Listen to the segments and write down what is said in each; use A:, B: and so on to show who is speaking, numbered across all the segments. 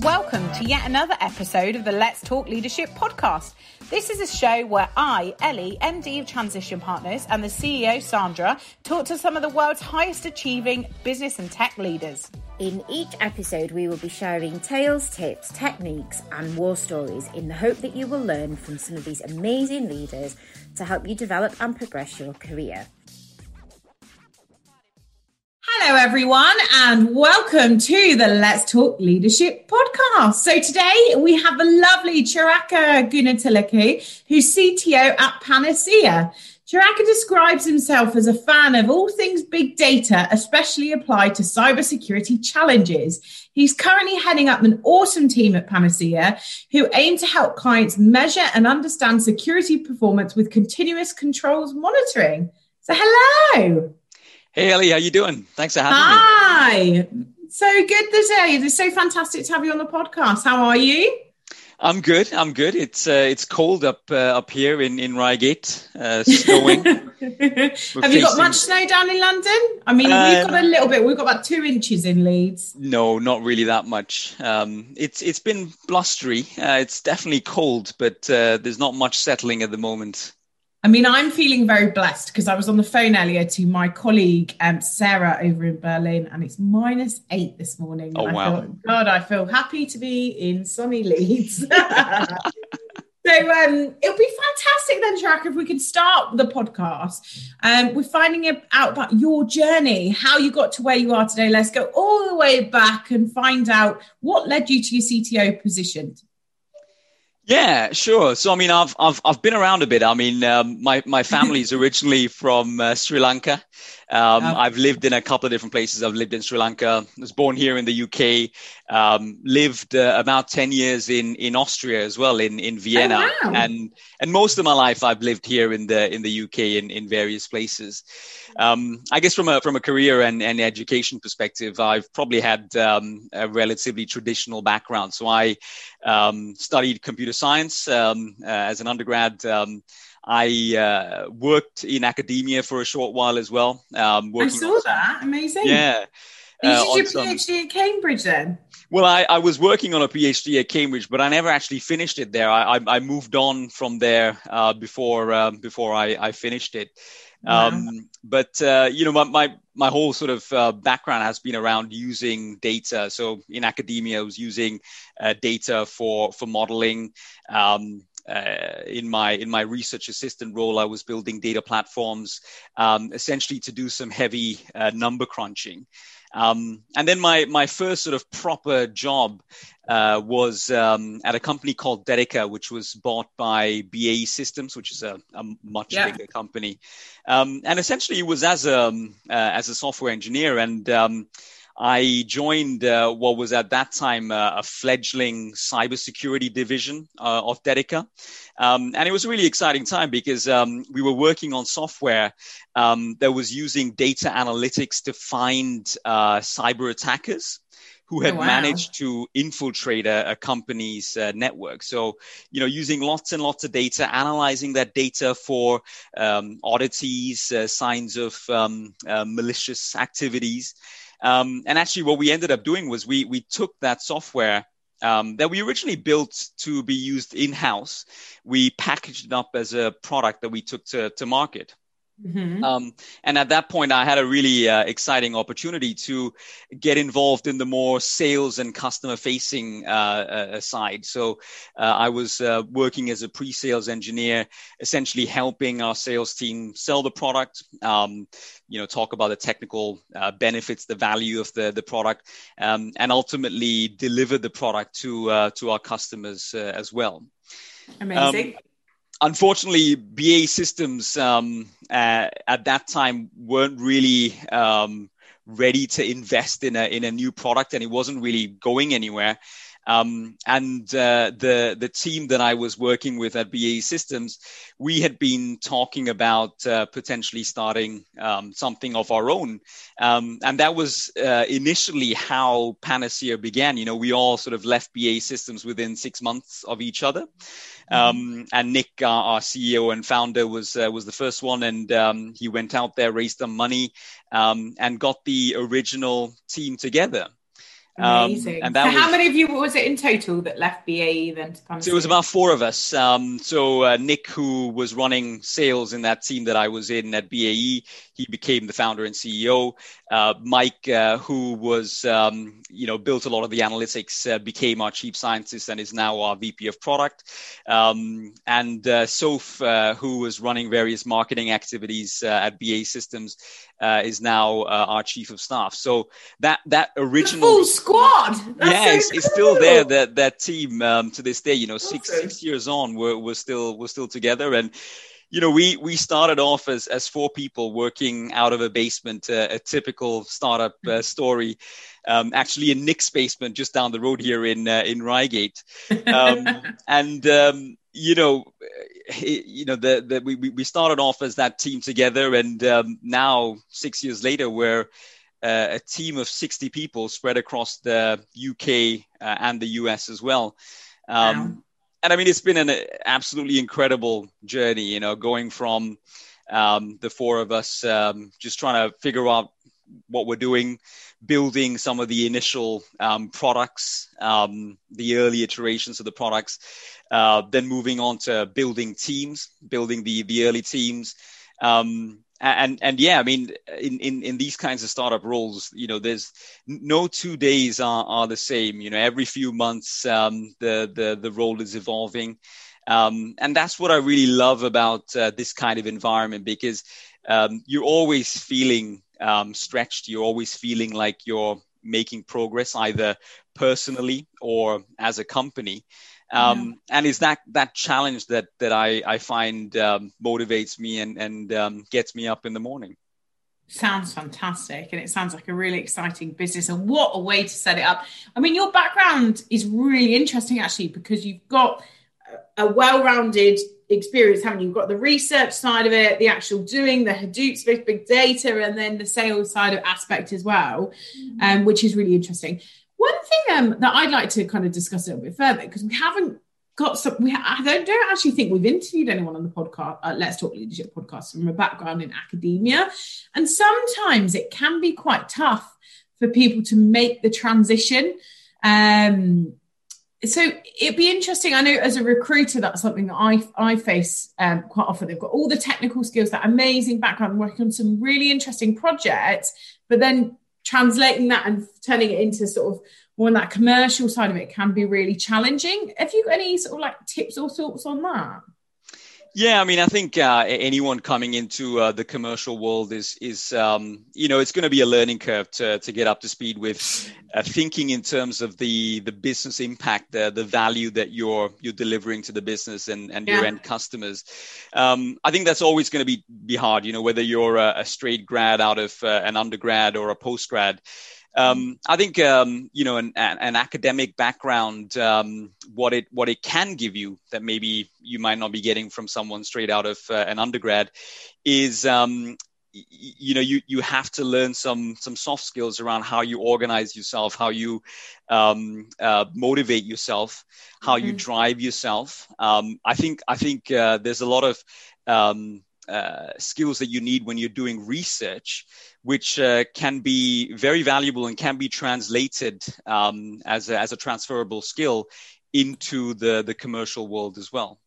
A: welcome to yet another episode of the Let's Talk Leadership podcast. This is a show where I, Elly, MD of Transition Partners, and the CEO, Sandra, talk to some of the world's highest achieving business and tech leaders.
B: In each episode, we will be sharing tales, tips, techniques, and war stories in the hope that you will learn from some of these amazing leaders to help you develop and progress your career.
A: Hello, everyone, and welcome to the Let's Talk Leadership podcast. So, today we have the lovely Charaka Goonatilake, who's CTO at Panaseer. Charaka describes himself as a fan of all things big data, especially applied to cybersecurity challenges. He's currently heading up an awesome team at Panaseer who aim to help clients measure and understand security performance with continuous controls monitoring. So, hello.
C: Hey Elly, how you doing? Thanks for having
A: Hi. me. Hi. So good to see you. It's so fantastic to have you on the podcast. How are you?
C: I'm good. I'm good. It's uh, it's cold up uh, up here in in Reigate, uh, snowing.
A: have facing... you got much snow down in London? I mean, we've got a um, little bit. We've got about two inches in Leeds.
C: No, not really that much. Um, it's it's been blustery. Uh, it's definitely cold, but uh, there's not much settling at the moment.
A: I mean, I'm feeling very blessed because I was on the phone earlier to my colleague um, Sarah over in Berlin, and it's minus eight this morning.
C: Oh
A: I
C: wow!
A: Thought, God, I feel happy to be in sunny Leeds. so um, it'll be fantastic then, Charaka, if we can start the podcast. Um, we're finding out about your journey, how you got to where you are today. Let's go all the way back and find out what led you to your CTO position.
C: Yeah, sure. So I mean, I've I've I've been around a bit. I mean, um, my my family's originally from uh, Sri Lanka, um. I've lived in a couple of different places. I've lived in Sri Lanka. I was born here in the UK. Um, lived uh, about ten years in in Austria as well, in in Vienna,
A: oh, wow.
C: and and most of my life I've lived here in the in the UK in in various places. Um, I guess from a from a career and, and education perspective, I've probably had um, a relatively traditional background. So I um, studied computer science um, uh, as an undergrad. Um, I uh, worked in academia for a short while as well.
A: Um, I saw on, that. Amazing.
C: Yeah.
A: You uh, did your PhD some, at Cambridge then?
C: Well, I, I, was working on a PhD at Cambridge, but I never actually finished it there. I, I, I moved on from there uh, before uh, before I, I finished it. Um, but uh, you know, my, my, my whole sort of uh, background has been around using data. So in academia, I was using uh, data for for modeling. Um, uh, in my in my research assistant role, I was building data platforms, um, essentially to do some heavy uh, number crunching. Um, and then my my first sort of proper job uh, was um, at a company called Detica, which was bought by BAE Systems, which is a, a much yeah. bigger company. Um, and essentially, it was as a um, uh, as a software engineer and um, I joined uh, what was at that time uh, a fledgling cybersecurity division uh, of Detica. Um, and it was a really exciting time because um, we were working on software um, that was using data analytics to find uh, cyber attackers who had oh, wow. managed to infiltrate a, a company's uh, network. So, you know, using lots and lots of data, analyzing that data for um, oddities, uh, signs of um, uh, malicious activities. Um, and actually, what we ended up doing was we we took that software um, that we originally built to be used in house. We packaged it up as a product that we took to, to market. Mm-hmm. Um, and at that point, I had a really uh, exciting opportunity to get involved in the more sales and customer facing uh, uh, side. So uh, I was uh, working as a pre sales engineer, essentially helping our sales team sell the product, um, you know, talk about the technical uh, benefits, the value of the, the product, um, and ultimately deliver the product to, to our customers as well.
A: Amazing. Um,
C: unfortunately, BAE Systems um, uh, at that time weren't really um, ready to invest in a in a new product, and it wasn't really going anywhere. Um, and uh, the the team that I was working with at BAE Systems, we had been talking about uh, potentially starting um, something of our own, um, and that was uh, initially how Panaseer began. You know, we all sort of left BAE Systems within six months of each other. Mm-hmm. Um, and Nik, our, our, CEO and founder, was uh, was the first one, and um, he went out there, raised some money, um, and got the original team together.
A: Amazing. Um, and so was, how many of you was it in total that left BAE then to come?
C: So it was about four of us. Um, so uh, Nik, who was running sales in that team that I was in at BAE, he became the founder and CEO. Uh, Mike, uh, who was um, you know built a lot of the analytics, uh, became our chief scientist and is now our VP of product. Um, and uh, Soph, uh, who was running various marketing activities at BAE Systems, is now our chief of staff. So that that original full
A: squad.
C: That's yeah, so it's, cool. it's, still there. That that team um, to this day, you know, six awesome. six years on, we're we're still we're still together, and you know, we we started off as as four people working out of a basement, uh, a typical startup uh, story. Um, actually, in Nik's basement, just down the road here in uh, in Reigate, um, and um, you know, you know, the, the we we started off as that team together, and um, now six years later, we're uh, a team of 60 people spread across the UK uh, and the US as well. Um, wow. And I mean, it's been an absolutely incredible journey, you know, going from um, the four of us um, just trying to figure out what we're doing, building some of the initial um, products, um, the early iterations of the products, uh, then moving on to building teams, building the the early teams, um, and and yeah i mean in, in in these kinds of startup roles you know there's no two days are, are the same. You know every few months um, the the the role is evolving. Um, and that's what i really love about uh, this kind of environment because um, you're always feeling um, stretched you're always feeling like you're making progress either personally or as a company um, yeah. And it's that that challenge that that I I find um, motivates me and and um, gets me up in the morning.
A: Sounds fantastic, and it sounds like a really exciting business. And what a way to set it up! I mean, your background is really interesting actually because you've got a well-rounded experience, haven't you? You've got the research side of it, the actual doing, the Hadoop space, big data, and then the sales side of aspect as well, mm-hmm. um, which is really interesting. One thing um, that I'd like to kind of discuss a little bit further because we haven't got some. We I don't, don't actually think we've interviewed anyone on the podcast. Uh, Let's Talk Leadership podcast from a background in academia, and sometimes it can be quite tough for people to make the transition. Um, so it'd be interesting. I know as a recruiter, that's something that I I face um, quite often. They've got all the technical skills, that amazing background, working on some really interesting projects, but then translating that and turning it into sort of more on that commercial side of it can be really challenging. Have you got any sort of like tips or thoughts on that?
C: Yeah, I mean, I think uh, anyone coming into uh, the commercial world is is um, you know it's going to be a learning curve to to get up to speed with uh, thinking in terms of the the business impact, the the value that you're you're delivering to the business and and yeah. your end customers. Um, I think that's always going to be be hard. You know, whether you're a, a straight grad out of uh, an undergrad or a post grad. Um, I think um, you know an, an academic background, um, what it what it can give you that maybe you might not be getting from someone straight out of uh, an undergrad, is um, you know you you have to learn some some soft skills around how you organize yourself, how you um, uh, motivate yourself, how mm-hmm. you drive yourself. Um, I think I think uh, there's a lot of uh, skills that you need when you're doing research, which uh, can be very valuable and can be translated um, as, a, as a transferable skill into the, the commercial world as well.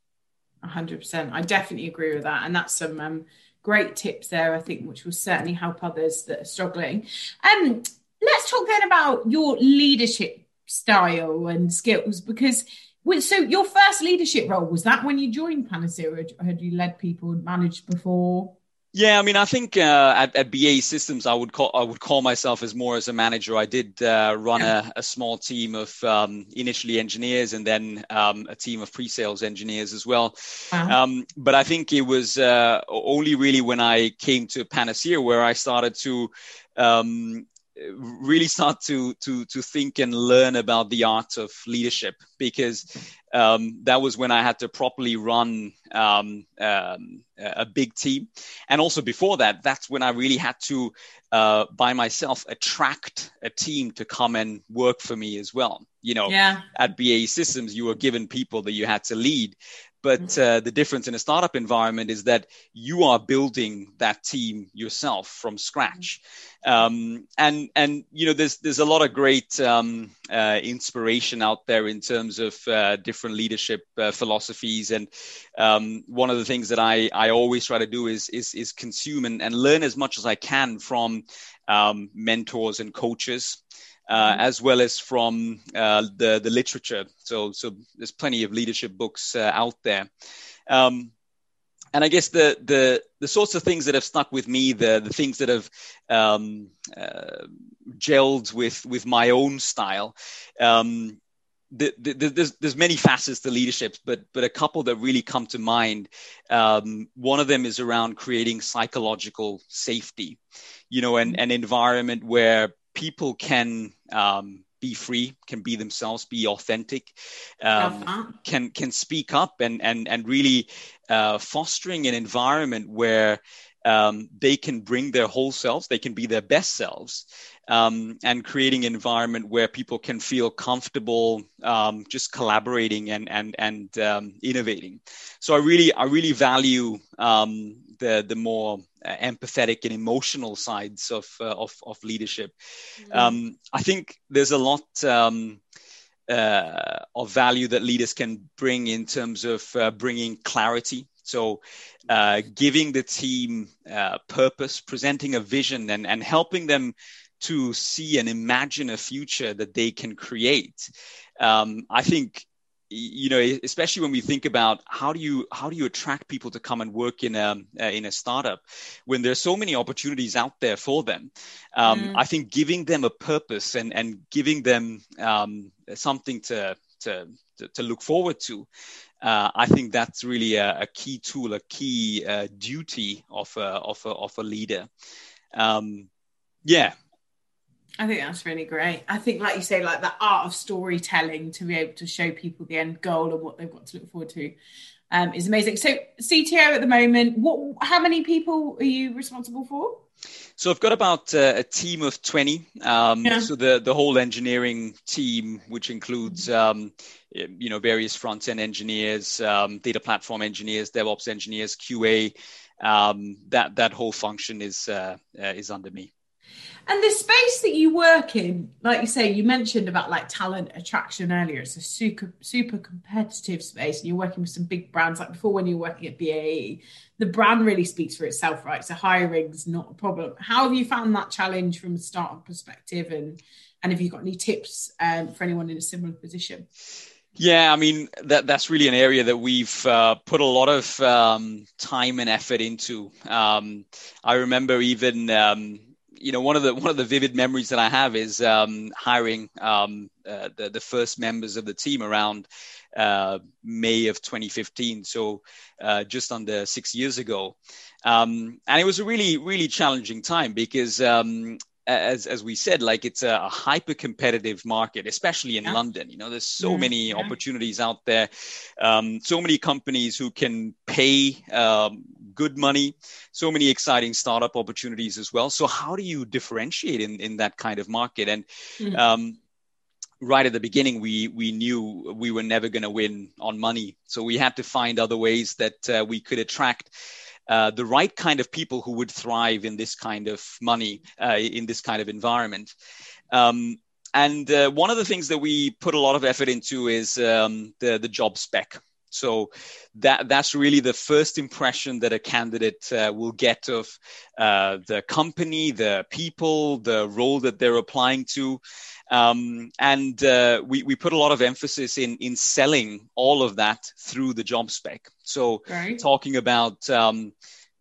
A: 100%. I definitely agree with that. And that's some um, great tips there, I think, which will certainly help others that are struggling. Um, let's talk then about your leadership style and skills because so your first leadership role was that when you joined Panaseer, or had you led people and managed before?
C: Yeah, I mean, I think uh, at, at BAE Systems, I would call I would call myself as more as a manager. I did uh, run a, a, small team of um, initially engineers and then um, a team of pre-sales engineers as well. Wow. Um, but I think it was uh, only really when I came to Panaseer where I started to um, really start to to to think and learn about the art of leadership because um, that was when I had to properly run um, um, a big team, and also before that, that's when I really had to uh, by myself attract a team to come and work for me as well. You know, yeah. at BAE Systems, you were given people that you had to lead, but mm-hmm. uh, the difference in a startup environment is that you are building that team yourself from scratch. Um, and and you know there's there's a lot of great um, uh, inspiration out there in terms of uh, different leadership uh, philosophies and um, one of the things that I, I always try to do is is, is consume and, and learn as much as I can from um, mentors and coaches uh, as well as from uh, the the literature. So so there's plenty of leadership books uh, out there. Um, and I guess the the the sorts of things that have stuck with me, the the things that have um, uh, gelled with with my own style. Um, the, the, there's there's many facets to leadership, but but a couple that really come to mind. Um, one of them is around creating psychological safety, you know, an, an environment where people can um, be free, can be themselves, be authentic, um, can can speak up, and and and really uh, fostering an environment where um, they can bring their whole selves, they can be their best selves, um, and creating an environment where people can feel comfortable um, just collaborating and and and um, innovating. So I really I really value um, the the more uh, empathetic and emotional sides of uh, of, of leadership. Mm-hmm. Um, I think there's a lot. Um, uh, of value that leaders can bring in terms of uh, bringing clarity so, uh, giving the team uh, purpose, presenting a vision, and, and helping them to see and imagine a future that they can create. Um, I think you know especially when we think about how do you how do you attract people to come and work in a uh, in a startup when there's so many opportunities out there for them um, mm. i think giving them a purpose and and giving them um, something to, to to, to look forward to uh, I think that's really a, a key tool, a key uh, duty of a, of a, of a leader. Um, yeah.
A: I think that's really great. I think, like you say, like the art of storytelling to be able to show people the end goal and what they've got to look forward to um, is amazing. So, CTO at the moment, what? How many people are you responsible for?
C: So I've got about uh, a team of 20. Um, yeah. So the, the whole engineering team, which includes, um, you know, various front end engineers, um, data platform engineers, DevOps engineers, QA, um, that, that whole function is, uh, uh, is under me.
A: And the space that you work in, like you say, you mentioned about like talent attraction earlier. It's a super super competitive space, and you're working with some big brands. Like before, when you were working at BAE, the brand really speaks for itself, right? So hiring's not a problem. How have you found that challenge from a startup perspective, and and have you got any tips um, for anyone in a similar position?
C: Yeah, I mean that that's really an area that we've uh, put a lot of um, time and effort into. Um, I remember even um, you know one of the one of the vivid memories that I have is um, hiring um, uh, the the first members of the team around uh, May of 2015, so uh, just under six years ago, um, and it was a really really challenging time because um, as as we said, like it's a, a hyper competitive market, especially in yeah. London. You know, there's so mm many yeah. opportunities out there, um, so many companies who can pay um, good money, so many exciting startup opportunities as well. So how do you differentiate in in that kind of market? And mm um, right at the beginning, we we knew we were never going to win on money, so we had to find other ways that uh, we could attract uh, the right kind of people who would thrive in this kind of money, uh, in this kind of environment. Um, and uh, one of the things that we put a lot of effort into is um, the the job spec. So that that's really the first impression that a candidate uh, will get of uh, the company, the people, the role that they're applying to. Um, and uh, we, we put a lot of emphasis in, in selling all of that through the job spec. So right. talking about um,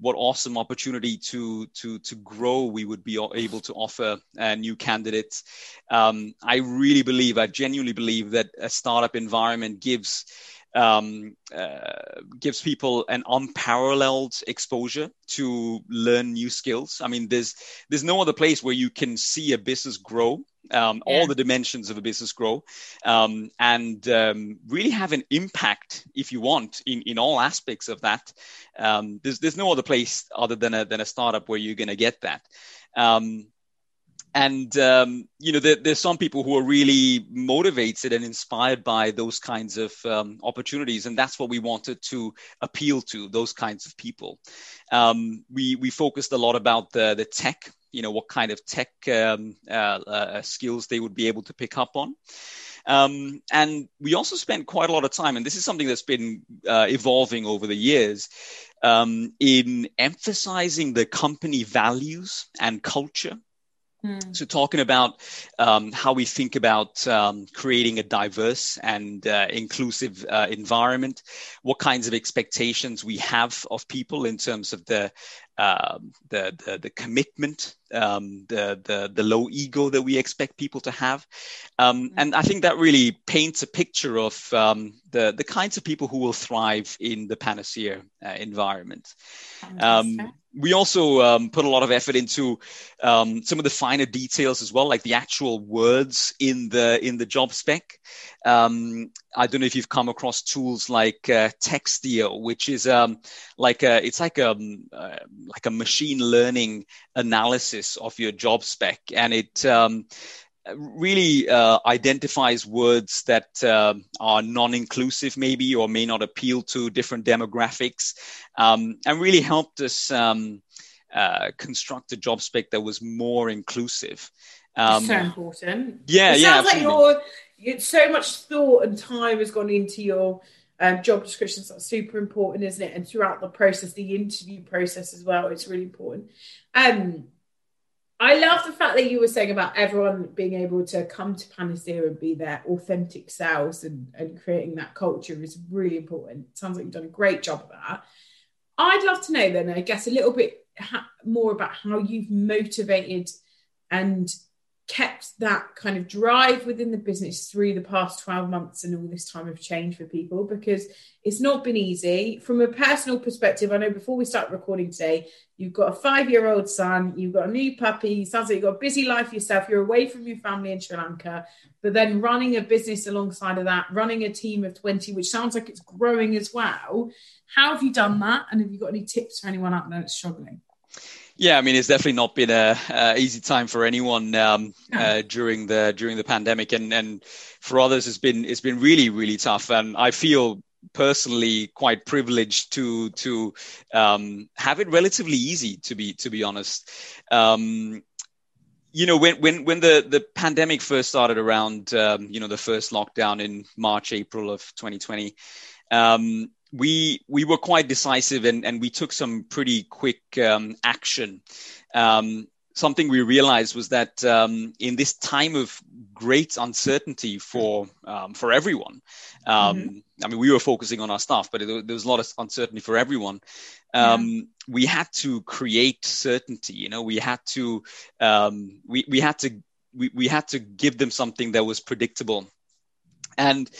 C: what awesome opportunity to to to grow we would be able to offer uh, new candidates. Um, I really believe, I genuinely believe that a startup environment gives um, uh, gives people an unparalleled exposure to learn new skills. I mean, there's there's no other place where you can see a business grow, um, yeah. all the dimensions of a business grow, um, and um, really have an impact, if you want, in, in all aspects of that. Um, there's there's no other place other than a than a startup where you're going to get that. Um, and um, you know there, there's some people who are really motivated and inspired by those kinds of um, opportunities. And that's what we wanted to appeal to those kinds of people. Um, we we focused a lot about the the tech you know what kind of tech um, uh, uh, skills they would be able to pick up on. Um, and we also spent quite a lot of time and this is something that's been uh, evolving over the years um, in emphasizing the company values and culture Mm. So, talking about um, how we think about um, creating a diverse and uh, inclusive uh, environment, what kinds of expectations we have of people in terms of the um, the, the, the commitment, um, the, the the low ego that we expect people to have, um, mm. and I think that really paints a picture of um, the the kinds of people who will thrive in the Panaseer uh, environment. We also um, put a lot of effort into um, some of the finer details as well, like the actual words in the in the job spec. Um, I don't know if you've come across tools like uh, Textio, which is um, like a, it's like a um, uh, like a machine learning analysis of your job spec, and it um, really uh, identifies words that uh, are non-inclusive maybe or may not appeal to different demographics um, and really helped us um, uh, construct a job spec that was more inclusive.
A: Um, so important.
C: yeah
A: it
C: yeah
A: sounds like you're so much thought and time has gone into your um, job descriptions. That's super important isn't it? And throughout the process the interview process as well it's really important. Um I love the fact that you were saying about everyone being able to come to Panaseer and be their authentic selves and, and creating that culture is really important. Sounds like you've done a great job of that. I'd love to know then, I guess, a little bit ha- more about how you've motivated and kept that kind of drive within the business through the past 12 months and all this time of change for people because it's not been easy. From a personal perspective i know before we start recording today you've got a five year old son you've got a new puppy sounds like you've got a busy life yourself you're away from your family in sri lanka but then running a business alongside of that running a team of 20 which sounds like it's growing as well. How have you done that and have you got any tips for anyone out there that's struggling
C: yeah, I mean, it's definitely not been a, a easy time for anyone um, uh, during the during the pandemic, and and for others, it's been it's been really really tough. And I feel personally quite privileged to to um, have it relatively easy to be to be honest. Um, you know, when when when the the pandemic first started around, um, you know, the first lockdown in March April of 2020. Um, we we were quite decisive and, and we took some pretty quick um, action. Um, something we realized was that um, in this time of great uncertainty for um, for everyone, um, mm-hmm. I mean, we were focusing on our staff, but it, there was a lot of uncertainty for everyone. Yeah. Um, we had to create certainty. You know, we had to we we had to we, we had to give them something that was predictable and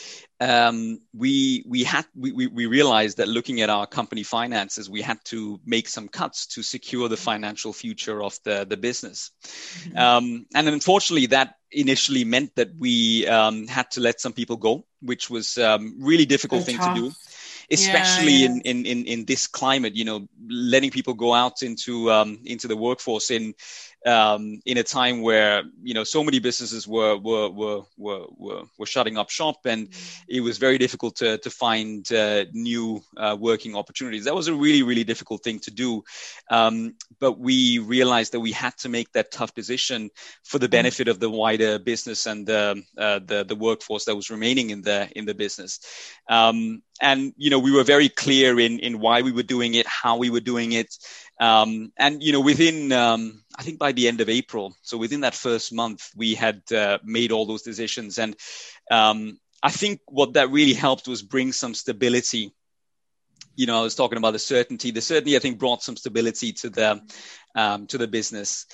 C: um, we we had we, we realized that looking at our company finances, we had to make some cuts to secure the financial future of the the business. Mm-hmm. Um, and unfortunately, that initially meant that we um, had to let some people go, which was um, really difficult thing tough. to do especially yeah, yeah. In, in, in, in this climate, you know, letting people go out into, um, into the workforce in, um, in a time where you know so many businesses were were were were were, were shutting up shop, and mm. it was very difficult to to find uh, new uh, working opportunities. That was a really really difficult thing to do, um, but we realized that we had to make that tough decision for the mm. benefit of the wider business and the uh, the, the workforce that was remaining in the in the business. Um, and you know we were very clear in in why we were doing it, how we were doing it. Um, and you know, within um, I think by the end of April, so within that first month, we had uh, made all those decisions, and um, I think what that really helped was bring some stability. You know, I was talking about the certainty. The certainty, I think, brought some stability to the um, to the business.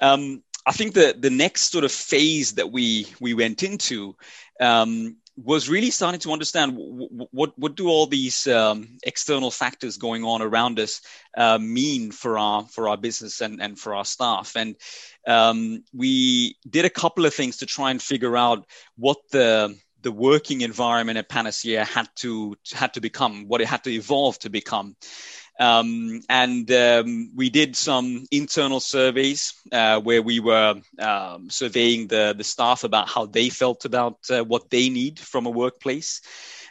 C: Um, I think the the next sort of phase that we we went into um, was really starting to understand what what, what do all these um, external factors going on around us uh, mean for our for our business and, and for our staff. And um, we did a couple of things to try and figure out what the the working environment at Panaseer had to had to become what it had to evolve to become Um, and um, we did some internal surveys uh, where we were um, surveying the, the staff about how they felt about uh, what they need from a workplace.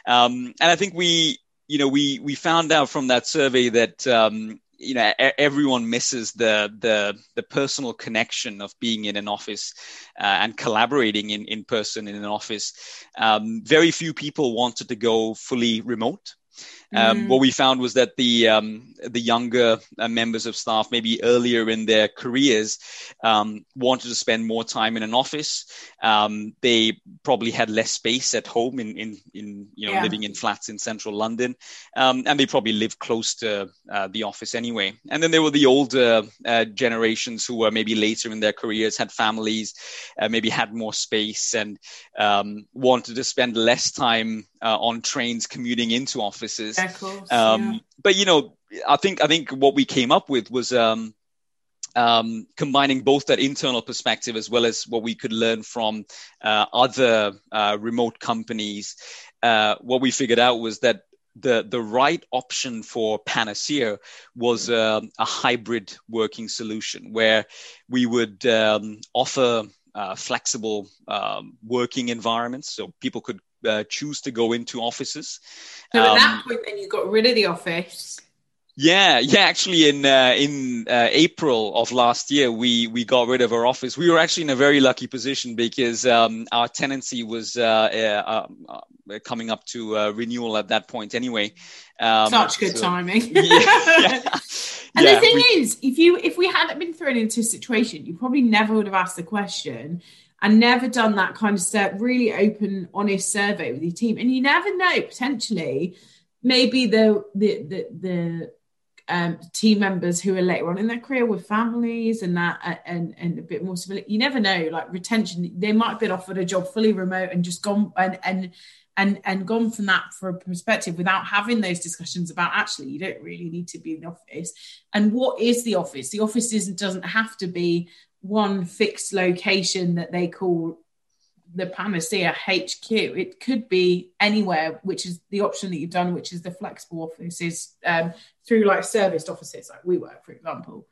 C: Um, and I think we, you know, we, we found out from that survey that um, you know everyone misses the the the personal connection of being in an office uh, and collaborating in in person in an office um, very few people wanted to go fully remote um, mm. What we found was that the um, the younger uh, members of staff, maybe earlier in their careers, um, wanted to spend more time in an office. Um, they probably had less space at home in in, in you know yeah. living in flats in central London, um, and they probably lived close to uh, the office anyway. And then there were the older uh, generations who were maybe later in their careers, had families, uh, maybe had more space, and um, wanted to spend less time uh, on trains commuting into offices.
A: Yeah,
C: um,
A: yeah.
C: But you know, I think I think what we came up with was um, um, combining both that internal perspective as well as what we could learn from uh, other uh, remote companies. Uh, what we figured out was that the the right option for Panaseer was um, a hybrid working solution where we would um, offer uh, flexible um, working environments so people could uh, choose to go into offices.
A: So at um, that point, then you got rid of the office.
C: Yeah, yeah. Actually, in uh, in uh, April of last year, we we got rid of our office. We were actually in a very lucky position because um, our tenancy was uh, uh, uh coming up to uh, renewal at that point. Anyway,
A: um, such good so, timing. yeah, yeah. and yeah, the thing we, is, if you if we hadn't been thrown into a situation, you probably never would have asked the question and never done that kind of really open, honest survey with your team. And you never know, potentially, maybe the the the, the um, team members who are later on in their career with families and that and and a bit more. You never know, like retention. They might have been offered a job fully remote and just gone and and and and gone from that for a perspective without having those discussions about actually you don't really need to be in the office and what is the office the office isn't doesn't have to be one fixed location that they call the Panaseer HQ. It could be anywhere, which is the option that you've done, which is the flexible offices um, through like serviced offices, like WeWork, for example.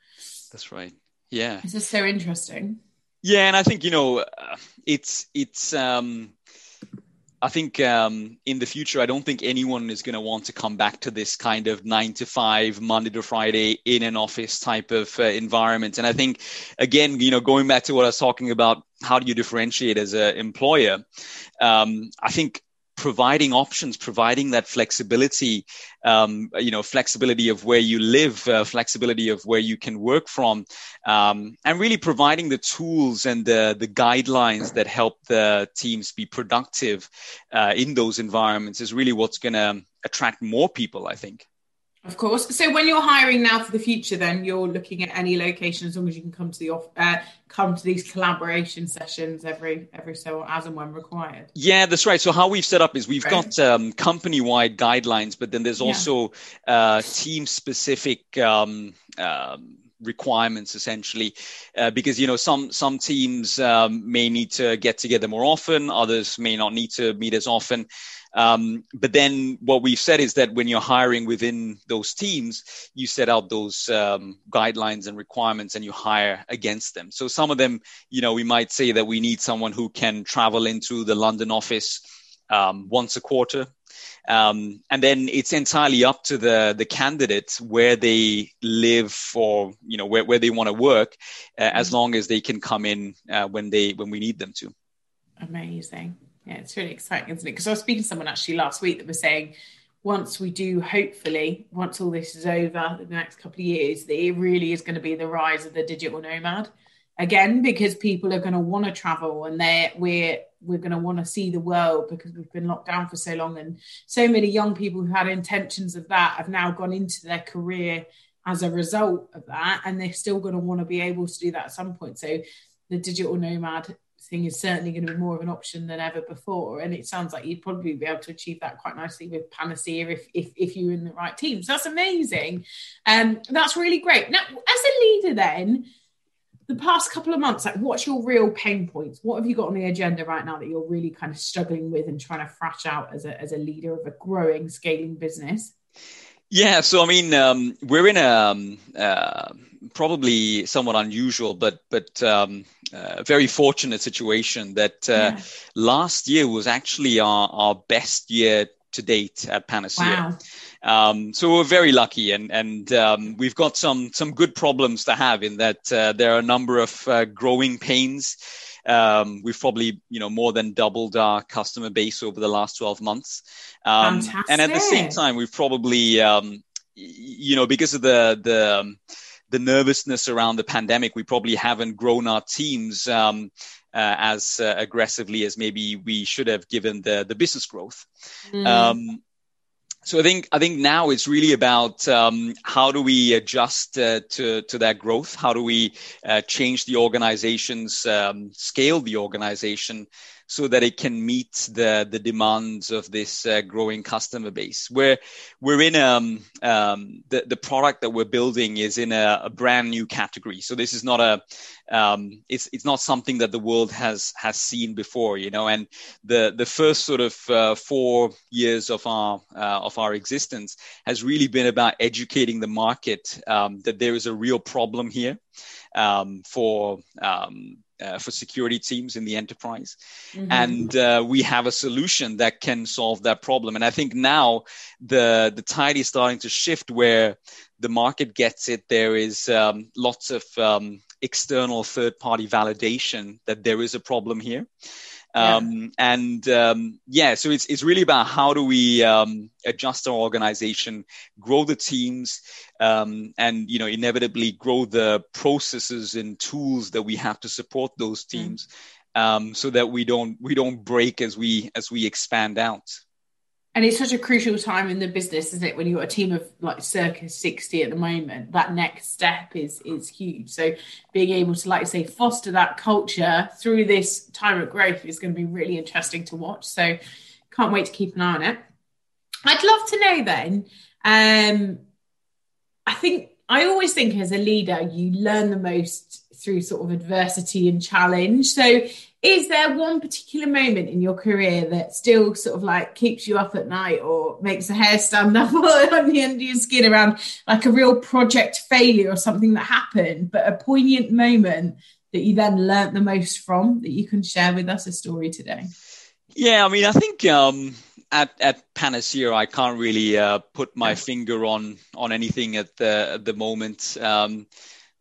C: That's right. Yeah.
A: This is so interesting.
C: Yeah, and I think you know, uh, it's it's um, I think um, in the future, I don't think anyone is going to want to come back to this kind of nine to five, Monday to Friday in an office type of uh, environment. And I think, again, you know, going back to what I was talking about, how do you differentiate as an employer? Um, I think providing options, providing that flexibility, um, you know, flexibility of where you live, uh, flexibility of where you can work from, um, and really providing the tools and the, the guidelines that help the teams be productive uh, in those environments is really what's going to attract more people, I think.
A: Of course. So when you're hiring now for the future, then you're looking at any location as long as you can come to the off, uh, come to these collaboration sessions every every so as and when required.
C: Yeah, that's right. So how we've set up is we've right. got um, company wide guidelines, but then there's also yeah. uh, team specific. Um, um, requirements essentially uh, because you know some some teams um, may need to get together more often others may not need to meet as often um, but then what we've said is that when you're hiring within those teams, you set out those um, guidelines and requirements and you hire against them. So some of them, you know, we might say that we need someone who can travel into the London office um, once a quarter. Um, and then it's entirely up to the the candidate where they live or you know where, where they want to work, uh, as mm-hmm. long as they can come in uh, when they when we need them to.
A: Amazing. Yeah, it's really exciting, isn't it? Because I was speaking to someone actually last week that was saying once we do, hopefully, once all this is over, in the next couple of years, that it really is going to be the rise of the digital nomad again because people are going to want to travel and they we're we're going to want to see the world because we've been locked down for so long and so many young people who had intentions of that have now gone into their career as a result of that and they're still going to want to be able to do that at some point so the digital nomad thing is certainly going to be more of an option than ever before. And it sounds like you'd probably be able to achieve that quite nicely with Panaseer if if, if you're in the right teams. So that's amazing. Um, that's really great. Now, as a leader, then the past couple of months, like what's your real pain points? What have you got on the agenda right now that you're really kind of struggling with and trying to thrash out as a as a leader of a growing, scaling business?
C: Yeah, so I mean, um, we're in a um, uh, probably somewhat unusual, but but um, uh, very fortunate situation that uh, yeah. last year was actually our, our best year to date at Panaseer. Wow. Um, so we're very lucky, and and um, we've got some some good problems to have in that uh, there are a number of uh, growing pains. Um, we've probably you know more than doubled our customer base over the last 12 months, um, and at the same time we've probably um, you know because of the the um, the nervousness around the pandemic, we probably haven't grown our teams um, uh, as uh, aggressively as maybe we should have given the the business growth. Mm. Um, so I think I think now it's really about um, how do we adjust uh, to to that growth? How do we uh, change the organization's um, scale the organization so that it can meet the the demands of this uh, growing customer base. We're we're in um, um, the the product that we're building is in a, a brand new category. So this is not a um, it's it's not something that the world has has seen before, you know. And the the first sort of uh, four years of our uh, of our existence has really been about educating the market um, that there is a real problem here um, for um, uh, for security teams in the enterprise. Mm-hmm. And uh, we have a solution that can solve that problem. And I think now the, the tide is starting to shift where the market gets it. There is um, lots of um, external third party validation that there is a problem here. Um, yeah. And um, yeah, so it's it's really about how do we um, adjust our organization, grow the teams, um, and you know inevitably grow the processes and tools that we have to support those mm. teams, mm. so that we don't we don't break as we as we expand out
A: and it's such a crucial time in the business isn't it? When you've got a team of like circa 60 at the moment that next step is is huge. So being able to like say foster that culture through this time of growth is going to be really interesting to watch. So can't wait to keep an eye on it. I'd love to know then um i think i always think as a leader you learn the most through sort of adversity and challenge so is there one particular moment in your career that still sort of like keeps you up at night or makes the hair stand up on the end of your skin around like a real project failure or something that happened, but a poignant moment that you then learnt the most from that you can share with us a story today?
C: Yeah, I mean, I think um, at at Panaseer, I can't really uh, put my finger on on anything at the at the moment. Um,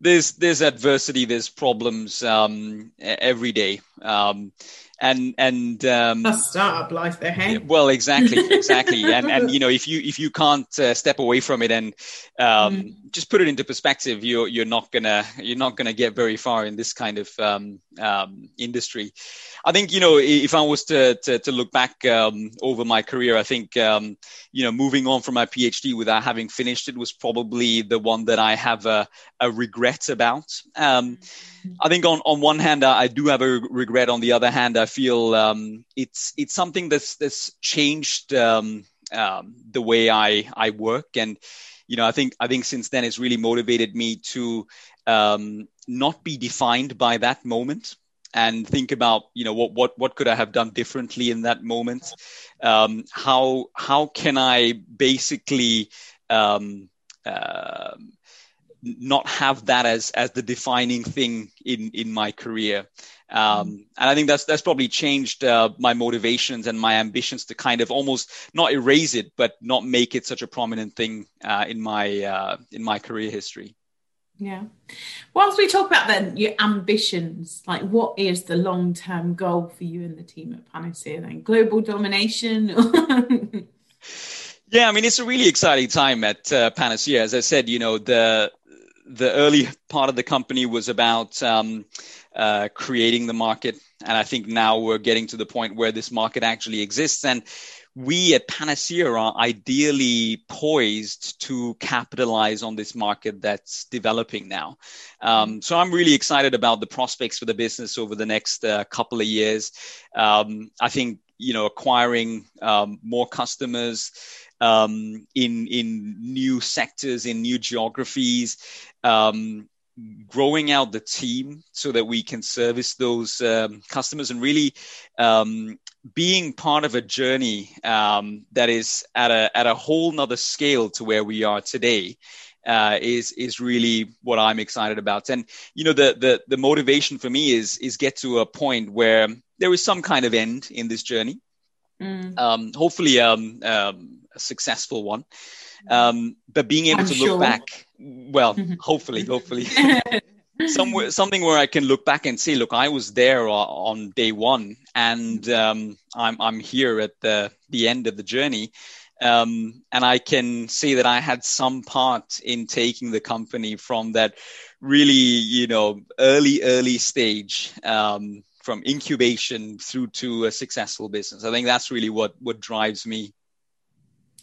C: there's there's adversity, there's problems um, every day. Um, and and um,
A: that's startup life there
C: well exactly exactly. And and you know if you if you can't uh, step away from it and um, mm. just put it into perspective you're you're not gonna you're not gonna get very far in this kind of um, um, industry. I think you know if i was to to, to look back um, over my career i think um, you know moving on from my phd without having finished it was probably the one that i have a, a regret about. Um, I think on, on one hand, I, do have a regret. On the other hand, I feel um, it's it's something that's that's changed um, um, the way I I work, and you know, I think I think since then it's really motivated me to um, not be defined by that moment and think about you know what what what could I have done differently in that moment. Um, how how can I basically um, uh, not have that as as the defining thing in in my career um, and I think that's that's probably changed uh, my motivations and my ambitions to kind of almost not erase it, but not make it such a prominent thing uh, in my uh, in my career history.
A: Yeah. Whilst we talk about then your ambitions, like what is the long term goal for you and the team at Panaseer? Then global domination.
C: yeah, I mean it's a really exciting time at uh, Panaseer. As I said, you know the the early part of the company was about um, uh, creating the market. And I think now we're getting to the point where this market actually exists. And we at Panaseer are ideally poised to capitalize on this market that's developing now. Um, so I'm really excited about the prospects for the business over the next uh, couple of years. Um, I think you know acquiring um, more customers um, in in new sectors, in new geographies, um, growing out the team so that we can service those um, customers and really um, being part of a journey um, that is at a at a whole nother scale to where we are today uh, is is really what I'm excited about. And you know, the the the motivation for me is is get to a point where there is some kind of end in this journey. Mm. Um, hopefully, um, um, a successful one. Um, but being able I'm to look back, well, hopefully, hopefully. somewhere something where I can look back and say, look, I was there on day one, and um, I'm I'm here at the the end of the journey, um, and I can say that I had some part in taking the company from that really you know early early stage. Um, from incubation through to a successful business. I think that's really what what drives me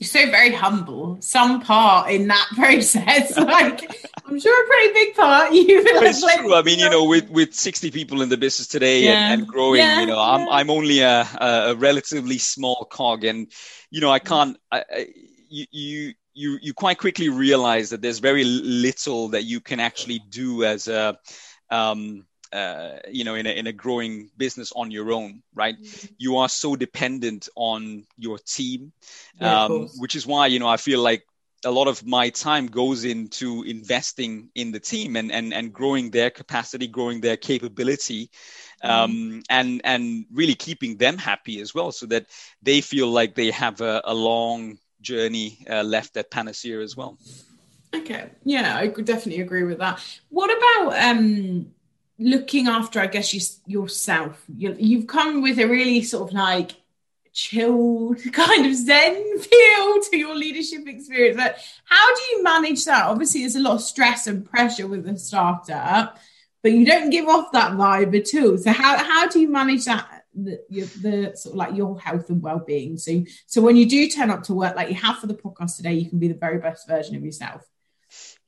A: you're so very humble. Some part in that process, like I'm sure a pretty big part. You
C: like, it's true. I mean, you know, with with 60 people in the business today yeah. and, and, growing, yeah, you know, yeah. I'm I'm only a, a relatively small cog, and you know, I can't. I, I, you you you you quite quickly realize that there's very little that you can actually do as a um, uh, you know in a, in a growing business on your own right? Mm-hmm. you are so dependent on your team yeah, um, which is why you know i feel like a lot of my time goes into investing in the team and and, and growing their capacity growing their capability mm-hmm. um, and and really keeping them happy as well so that they feel like they have a, a long journey uh, left at Panaseer as well.
A: Okay. Yeah i could definitely agree with that. What about um looking after, I guess, you, yourself. You, you've come with a really sort of like chilled kind of zen feel to your leadership experience. But how do you manage that? Obviously, there's a lot of stress and pressure with a startup, but you don't give off that vibe at all. So how how do you manage that? The, the sort of like your health and well-being so so when you do turn up to work like you have for the podcast today you can be the very best version of yourself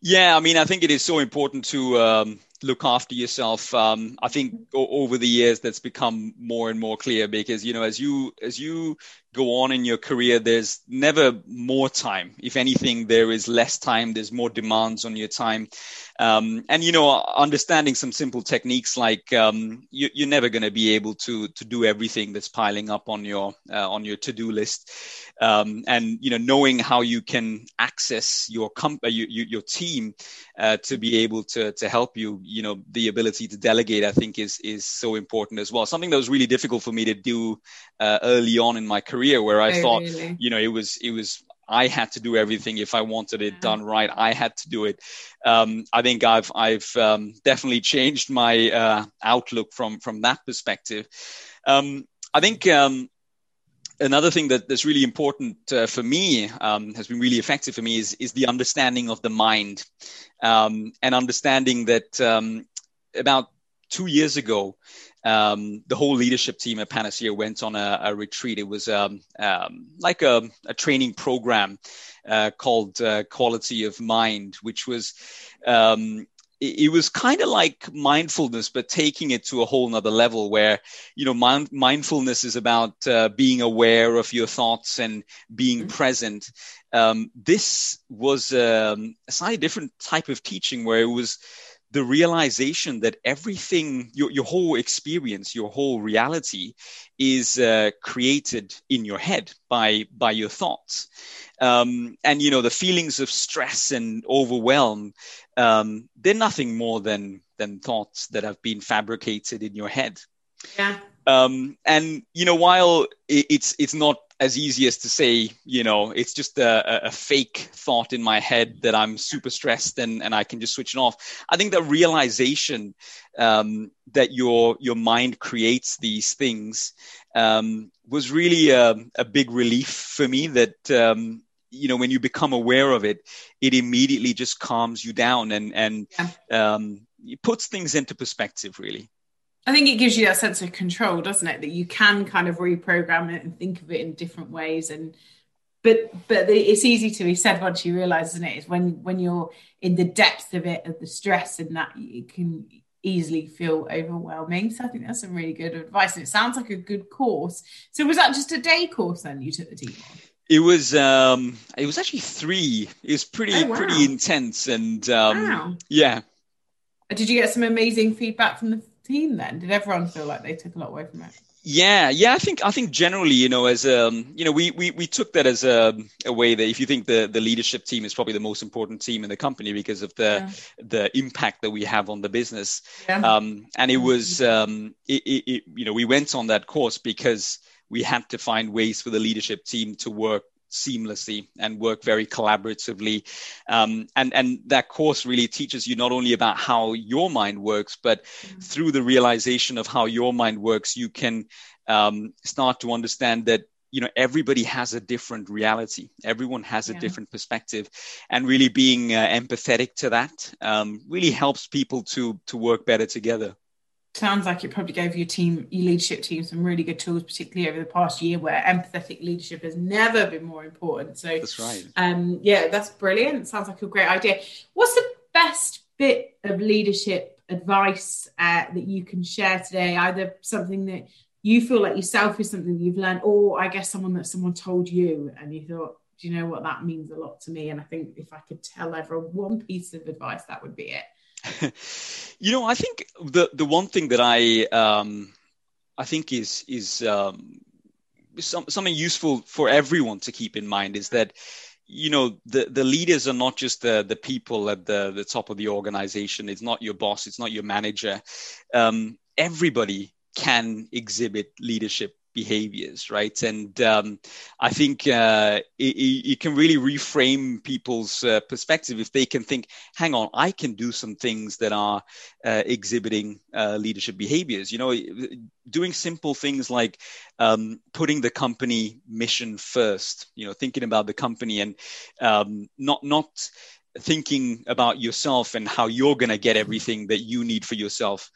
C: yeah, I mean, I think it is so important to um, look after yourself. Um, I think o- over the years that's become more and more clear because you know as you as you go on in your career, there's never more time. If anything, there is less time. There's more demands on your time. Um, and you know, understanding some simple techniques like um, you, are never going to be able to to do everything that's piling up on your uh, on your to do list. Um, and you know, knowing how you can access your comp- uh, you, you, your team uh, to be able to to help you. You know, the ability to delegate, I think, is is so important as well. Something that was really difficult for me to do uh, early on in my career, where I oh, thought, really? you know, it was it was I had to do everything if I wanted it done right. I had to do it. Um, I think I've I've um, definitely changed my uh, outlook from from that perspective. Um, I think um, another thing that, that's really important uh, for me um, has been really effective for me is is the understanding of the mind um, and understanding that about two years ago um, the whole leadership team at Panaseer went on a, a retreat. It was um, um, like a, a, training program uh, called uh, Quality of Mind, which was um, it, it, was kind of like mindfulness, but taking it to a whole nother level where, you know, mind, mindfulness is about uh, being aware of your thoughts and being mm-hmm. present. Um, this was um, a slightly different type of teaching where it was the realization that everything, your, your whole experience, your whole reality is uh, created in your head by, by your thoughts. Um, and, you know, the feelings of stress and overwhelm, um, they're nothing more than, than thoughts that have been fabricated in your head.
A: Yeah.
C: Um, and you know, while it's it's not as easy as to say, you know, it's just a, a, fake thought in my head that I'm super stressed and, and I can just switch it off. I think the realization um, that your your mind creates these things um, was really a, a, big relief for me. That um, you know, when you become aware of it, it immediately just calms you down and and yeah. Um, it puts things into perspective. Really.
A: I think it gives you that sense of control, doesn't it? That you can kind of reprogram it and think of it in different ways. And but but it's easy to be said once you realize, isn't it? Is when when you're in the depth of it, of the stress, and that it can easily feel overwhelming. So I think that's some really good advice. And it sounds like a good course. So was that just a day course then you took the team on?
C: It was um it was actually three. It was pretty oh, wow. pretty intense and um wow. yeah.
A: Did you get some amazing feedback from the team then? Did everyone feel like they took a lot away from it?
C: Yeah, yeah, I think I think generally, you know, as um, you know, we we, we took that as a, a way that if you think the the leadership team is probably the most important team in the company because of the yeah. the impact that we have on the business, yeah. um, and it was um, it, it, it, you know, we went on that course because we had to find ways for the leadership team to work seamlessly and work very collaboratively. Um, and, and that course really teaches you not only about how your mind works, but mm-hmm. through the realization of how your mind works, you can um, start to understand that you know everybody has a different reality everyone has a yeah. different perspective and really being uh, empathetic to that um, really helps people to to work better together
A: sounds like it probably gave your team, your leadership team, some really good tools, particularly over the past year, where empathetic leadership has never been more important. So
C: that's right.
A: Um, yeah, that's brilliant. Sounds like a great idea. What's the best bit of leadership advice uh, that you can share today? Either something that you feel like yourself is something you've learned, or I guess someone that someone told you and you thought, do you know what that means a lot to me? And I think if I could tell everyone one piece of advice, that would be it.
C: you know, I think the the one thing that I um, I think is is um, some, something useful for everyone to keep in mind is that you know the the leaders are not just the the people at the the top of the organization. It's not your boss. It's not your manager. Um, everybody can exhibit leadership behaviors, right? And um, I think uh, it, it, can really reframe people's uh, perspective if they can think, hang on, I can do some things that are uh, exhibiting uh, leadership behaviors. You know, doing simple things like um, putting the company mission first. You know, thinking about the company and um, not not thinking about yourself and how you're going to get everything that you need for yourself.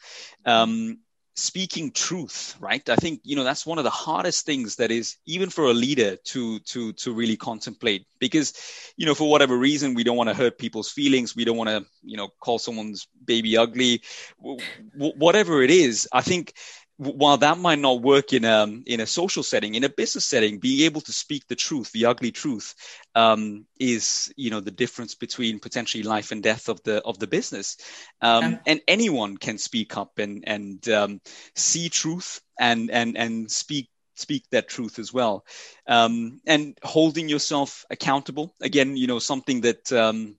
C: Um, speaking truth right? I think you know that's one of the hardest things that is even for a leader to to to really contemplate. Because you know for whatever reason we don't want to hurt people's feelings. We don't want to you know call someone's baby ugly. W- whatever it is i think while that might not work in a in a social setting, in a business setting, being able to speak the truth, the ugly truth, um, is you know the difference between potentially life and death of the of the business. Um, yeah. And anyone can speak up and and um, see truth and and and speak speak that truth as well. Um, and holding yourself accountable again, you know, something that um,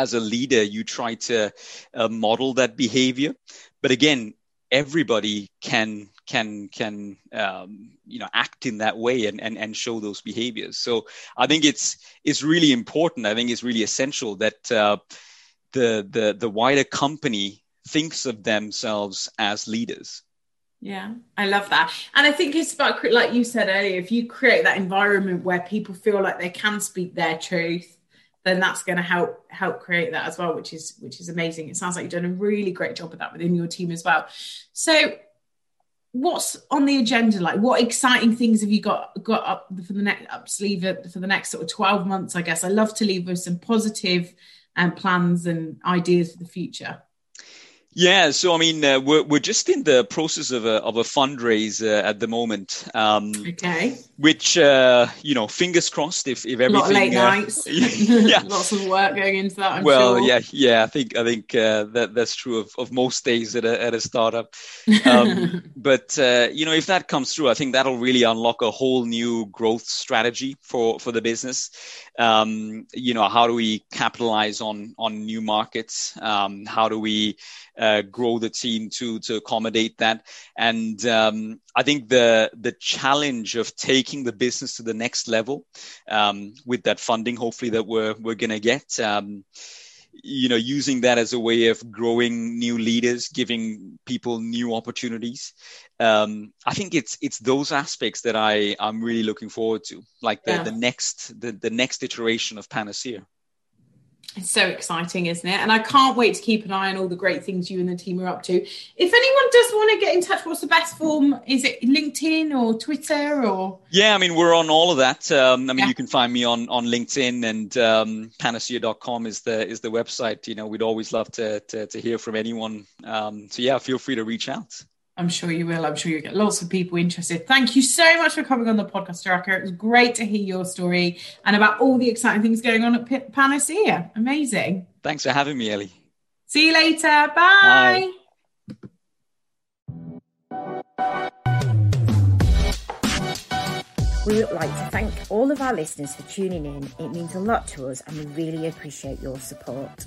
C: as a leader you try to uh, model that behavior but again everybody can can can um, you know act in that way and, and and show those behaviors. So i think it's it's really important. I think it's really essential that uh, the the the wider company thinks of themselves as leaders.
A: Yeah, I love that. And I think it's about, like you said earlier, if you create that environment where people feel like they can speak their truth, then that's going to help help create that as well which is which is amazing. It sounds like you've done a really great job of that within your team as well. So what's on the agenda? Like what exciting things have you got got up for the next up sleeve for the next sort of 12 months i guess? I love to leave with some positive um, plans and ideas for the future
C: yeah, so I mean, uh, we're we're just in the process of a of a fundraise uh, at the moment.
A: Um, okay.
C: Which uh, you know, fingers crossed if if everything. A lot
A: of late nights. yeah. Lots of work going into that. I'm
C: well,
A: sure.
C: yeah, yeah. I think I think uh, that that's true of, of most days at a at a startup. Um, but uh, you know, if that comes through, I think that'll really unlock a whole new growth strategy for for the business. Um, you know, how do we capitalize on on new markets? Um, how do we uh, grow the team to to accommodate that. And um, I think the the challenge of taking the business to the next level um, with that funding, hopefully that we're we're gonna get. Um, you know, using that as a way of growing new leaders, giving people new opportunities. Um, I think it's it's those aspects that I I'm really looking forward to, like the, yeah. the next the, the next iteration of Panaseer.
A: It's so exciting, isn't it? And I can't wait to keep an eye on all the great things you and the team are up to. If anyone does want to get in touch, what's the best form? Is it LinkedIn or Twitter or?
C: Yeah, I mean, we're on all of that. Um, I mean, yeah. you can find me on, on LinkedIn and um, panaseer.com is the, is the website. You know, we'd always love to, to, to hear from anyone. Um, so yeah, feel free to reach out.
A: I'm sure you will. I'm sure you'll get lots of people interested. Thank you so much for coming on the podcast, Charaka. It was great to hear your story and about all the exciting things going on at P- Panaseer. Amazing.
C: Thanks for having me, Elly.
A: See you later. Bye. Bye.
B: We would like to thank all of our listeners for tuning in. It means a lot to us and we really appreciate your support.